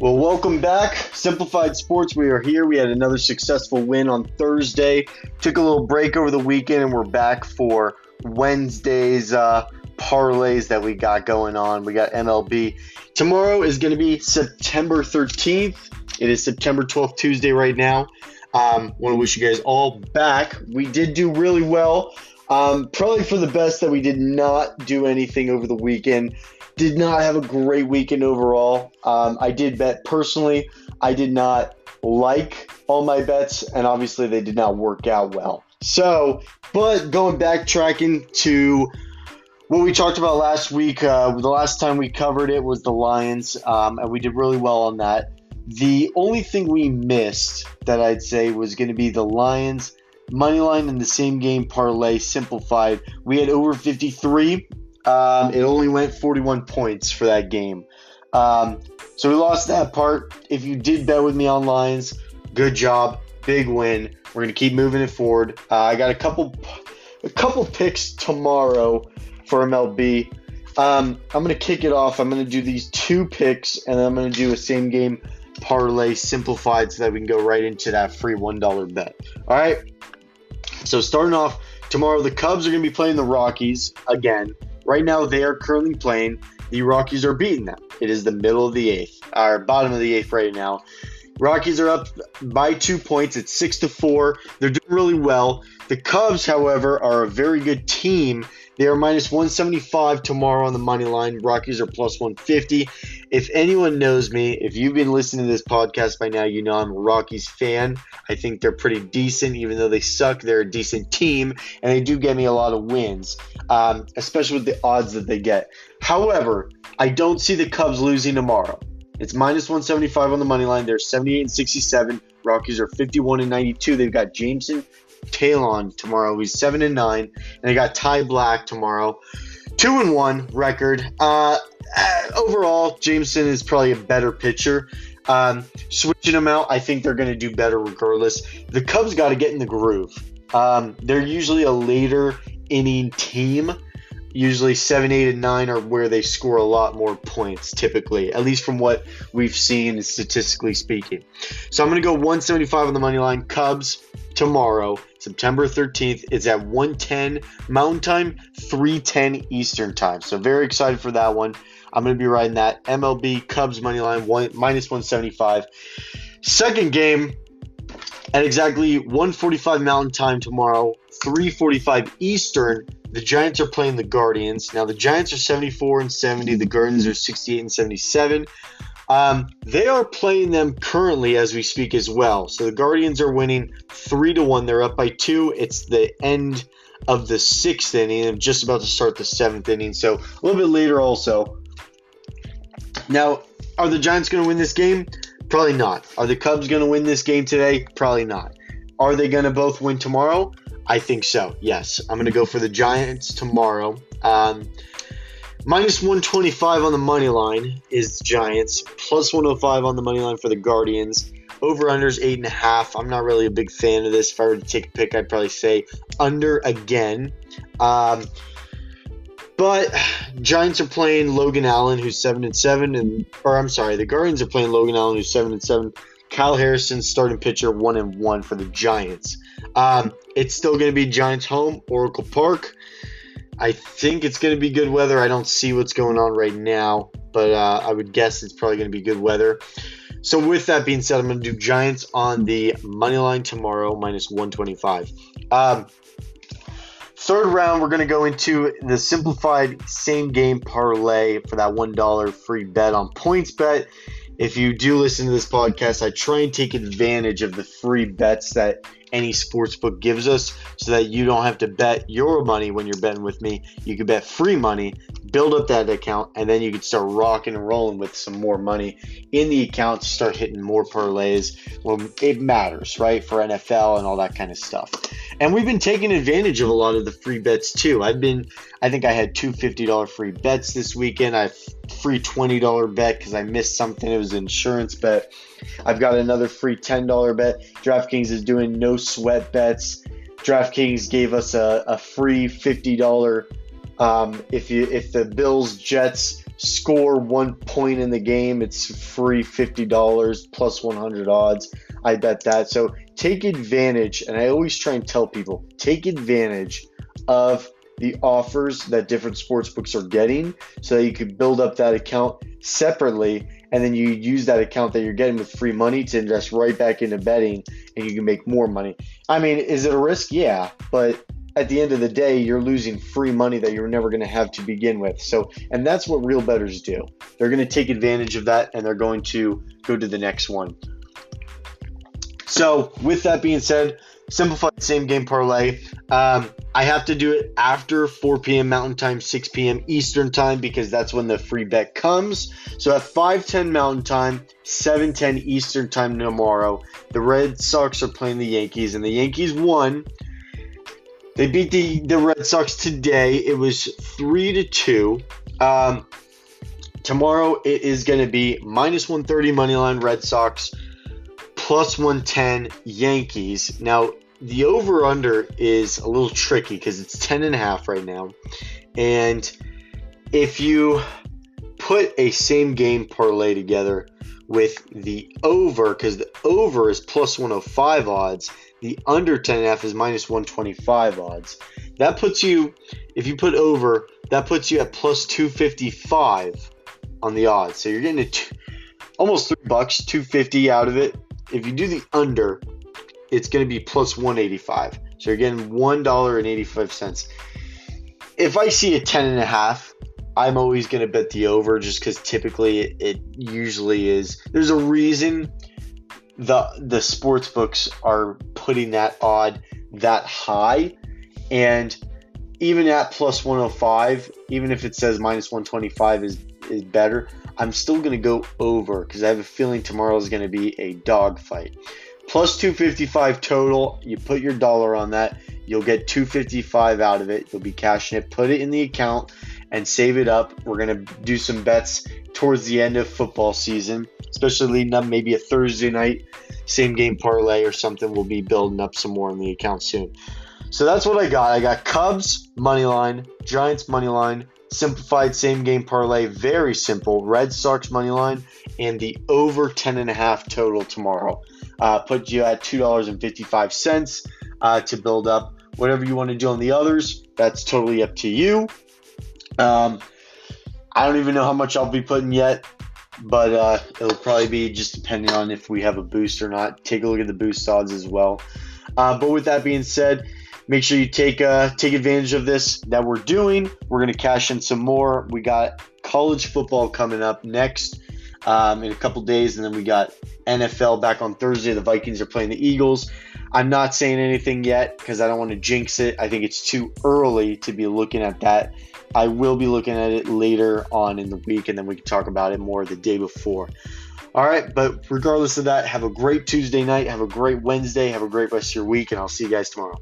Well, welcome back. Simplified Sports, we are here. We had another successful win on Thursday. Took a little break over the weekend, and we're back for Wednesday's uh, parlays that we got going on. We got MLB. Tomorrow is going to be September 13th. It is September 12th, Tuesday, right now. Um, Want to wish you guys all back. We did do really well. Um, probably for the best that we did not do anything over the weekend. Did not have a great weekend overall. Um, I did bet personally. I did not like all my bets, and obviously they did not work out well. So, but going backtracking to what we talked about last week, uh, the last time we covered it was the Lions, um, and we did really well on that. The only thing we missed that I'd say was going to be the Lions money line in the same game parlay simplified. We had over 53. Um, it only went 41 points for that game. Um, so we lost that part. If you did bet with me on lines, good job, big win. We're gonna keep moving it forward. Uh, I got a couple, a couple picks tomorrow for MLB. Um, I'm gonna kick it off. I'm gonna do these two picks, and then I'm gonna do a same game parlay simplified, so that we can go right into that free one dollar bet. All right. So starting off tomorrow, the Cubs are gonna be playing the Rockies again. Right now, they are currently playing. The Rockies are beating them. It is the middle of the eighth, or bottom of the eighth right now. Rockies are up by two points. It's six to four. They're doing really well. The Cubs, however, are a very good team. They are minus 175 tomorrow on the money line. Rockies are plus 150. If anyone knows me, if you've been listening to this podcast by now, you know I'm a Rockies fan. I think they're pretty decent, even though they suck. They're a decent team, and they do get me a lot of wins, um, especially with the odds that they get. However, I don't see the Cubs losing tomorrow. It's minus 175 on the money line. They're 78 and 67. Rockies are 51 and 92. They've got Jameson Taillon tomorrow. He's seven and nine, and they got Ty Blach tomorrow. Two and one record. Uh, overall, Jameson is probably a better pitcher. Um, switching them out, I think they're going to do better regardless. The Cubs got to get in the groove. Um, they're usually a later inning team. Usually seven, eight, and nine are where they score a lot more points, typically, at least from what we've seen statistically speaking. So I'm going to go 175 on the money line. Cubs tomorrow, September 13th. It's at 110 Mountain Time, 310 Eastern Time. So very excited for that one. I'm going to be riding that MLB Cubs money line one, minus 175. Second game at exactly 145 Mountain Time tomorrow, 345 Eastern. The Giants are playing the Guardians. Now the Giants are 74 and 70. The Guardians are 68 and 77. Um, they are playing them currently as we speak as well. So the Guardians are winning three to one. They're up by two. It's the end of the sixth inning. I'm just about to start the seventh inning. So a little bit later also. Now, are the Giants going to win this game? Probably not. Are the Cubs going to win this game today? Probably not. Are they going to both win tomorrow? I think so. Yes, I'm going to go for the Giants tomorrow. Um, Minus 125 on the money line is Giants. Plus 105 on the money line for the Guardians. Over unders eight and a half. I'm not really a big fan of this. If I were to take a pick, I'd probably say under again. Um, but Giants are playing Logan Allen, who's seven and seven, and or I'm sorry, the Guardians are playing Logan Allen, who's seven and seven. Kyle Harrison, starting pitcher, one and one for the Giants. Um, it's still going to be Giants home, Oracle Park. I think it's going to be good weather. I don't see what's going on right now, but uh, I would guess it's probably going to be good weather. So, with that being said, I'm going to do Giants on the money line tomorrow, minus 125. Um, third round, we're going to go into the simplified same game parlay for that $1 free bet on PointsBet. If you do listen to this podcast, I try and take advantage of the free bets that any sports book gives us so that you don't have to bet your money when you're betting with me. You can bet free money, build up that account, and then you can start rocking and rolling with some more money in the account to start hitting more parlays when it matters, right? For NFL and all that kind of stuff. And we've been taking advantage of a lot of the free bets too. I've been, I think I had two $50 free bets this weekend. I free $20 bet because I missed something. It was insurance bet. I've got another free $10 bet. DraftKings is doing no sweat bets. DraftKings gave us a, a free $50 um, if you if the Bills Jets score one point in the game, it's free $50 plus 100 odds. I bet that. So take advantage, and I always try and tell people take advantage of the offers that different sports books are getting so that you could build up that account separately and then you use that account that you're getting with free money to invest right back into betting and you can make more money. I mean, is it a risk? Yeah, but at the end of the day, you're losing free money that you're never going to have to begin with. So, and that's what real bettors do. They're going to take advantage of that and they're going to go to the next one. So, with that being said, simplified same game parlay. Um, I have to do it after 4 p.m. Mountain Time, 6 p.m. Eastern Time because that's when the free bet comes. So at 5:10 Mountain Time, 7:10 Eastern Time tomorrow, the Red Sox are playing the Yankees, and the Yankees won. They beat the, the Red Sox today. It was three to two. Um, tomorrow it is going to be minus 130 money line Red Sox, plus 110 Yankees. Now the over under is a little tricky because it's 10 and a half right now. And if you put a same game parlay together with the over, because the over is plus 105 odds, the under 10 and a half is minus 125 odds. That puts you, if you put over, that puts you at plus 255 on the odds. So you're getting a two, almost three bucks, 250 out of it. If you do the under, it's going to be plus 185. So you're getting $1.85. If I see a 10 and a half, I'm always going to bet the over just because typically it, it, usually is. There's a reason the the sports books are putting that odd that high, and even at plus 105, even if it says minus 125 is is better, I'm still going to go over because I have a feeling tomorrow is going to be a dogfight plus 255 total. You put your dollar on that, you'll get 255 out of it. You'll be cashing it. Put it in the account and save it up. We're going to do some bets towards the end of football season, especially leading up maybe a Thursday night same game parlay or something. We'll be building up some more in the account soon. So that's what I got. I got Cubs money line, Giants money line, simplified same game parlay, very simple. Red Sox money line, and the over 10 and a half total tomorrow uh, put you at $2.55 uh, to build up. Whatever you want to do on the others, that's totally up to you. Um, I don't even know how much I'll be putting yet, but uh, it'll probably be just depending on if we have a boost or not. Take a look at the boost odds as well. Uh, but with that being said, make sure you take uh, take advantage of this that we're doing. We're gonna cash in some more. We got college football coming up next um, in a couple days, and then we got NFL back on Thursday. The Vikings are playing the Eagles. I'm not saying anything yet because I don't want to jinx it. I think it's too early to be looking at that. I will be looking at it later on in the week, and then we can talk about it more the day before. All right, but regardless of that, have a great Tuesday night, have a great Wednesday, have a great rest of your week, and I'll see you guys tomorrow.